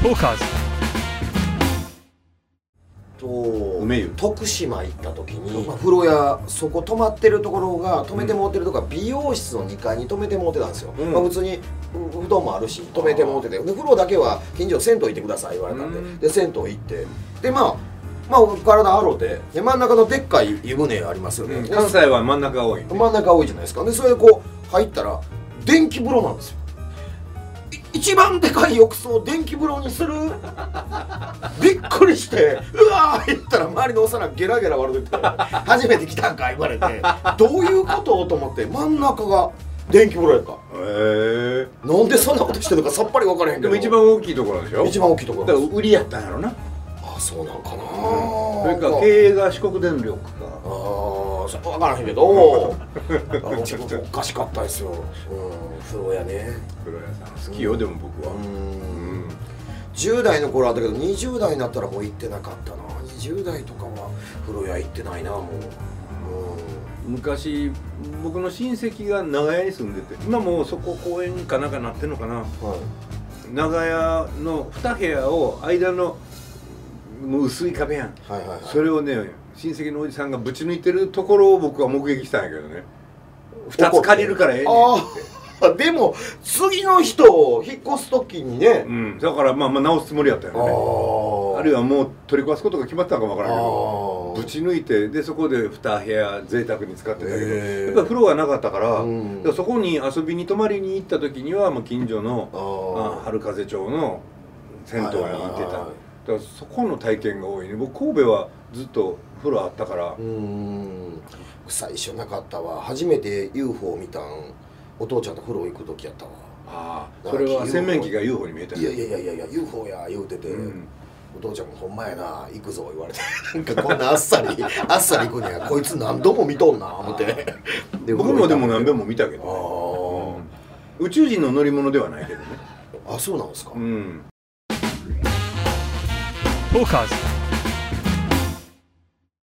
トーカーズ。と梅湯徳島行った時に、まあ、風呂屋そこ泊まってるところが泊めてもってるとこは美容室の2階に泊めてもってたんですよ、うん。まあ、普通にう布団もあるし泊めてもっててで風呂だけは近所銭湯行ってください言われたんで、うん。で銭湯行って。でまあまあ体洗うてで真ん中のでっかい湯船ありますよね、で関西は真ん中が多い真ん中多いじゃないですか。でそれでこう入ったら電気風呂なんですよ。い一番でかい浴槽を電気風呂にする？びっくりしてうわー言ったら周りの幼ゲラゲラ笑ってて初めて来たんか言われて。どういうこと？と思って真ん中が電気風呂やんかへえなんでそんなことしてるのかさっぱり分からへんけど。でも一番大きいところでしょ？一番大きいとこだろから売りやったんやろな。あそうなんかな、それから経営が四国電力か。ああそこ分からへんけど。おかしかったですよ、うん、風呂屋ね。風呂屋さん好きよでも僕は。ううん。ん10代の頃あったけど20代になったらもう行ってなかったな。20代とかは風呂屋行ってないなもう、昔僕の親戚が長屋に住んでて今もうそこ公園かなんかなってんのかな。うんはい。長屋の2部屋を間のもう薄い壁やん。はいはいはい。それをね親戚のおじさんがぶち抜いてるところを僕は目撃したんやけどね。2つ借りるからええねんって。あ でも次の人引っ越す時にね、うん、だからまあまあ直すつもりやったよね。ああるいはもう取り壊すことが決まってたのかもわからんけど。ぶち抜いてでそこで2部屋贅沢に使ってたけど。やっぱ風呂がなかったから,、うん。そこに遊びに泊まりに行った時にはもう近所のああ春風町の銭湯に行ってた、だからそこの体験が多いね。僕神戸はずっと風呂あったから、うーん。最初なかったわ。初めて UFO 見たん。お父ちゃんと風呂行く時やったわ。ああ。それは洗面器が UFO に見えたいやいやいやいや UFO や。言うてて、うん。お父ちゃんも「ほんまやな。行くぞ」言われて。なんかこんなあっさりあっさり行くねやこいつ何度も見とんな思って。で僕もでも何べんもも見たけど、あねうん。宇宙人の乗り物ではないけどね。ああそうなんですか、うんトーカーズ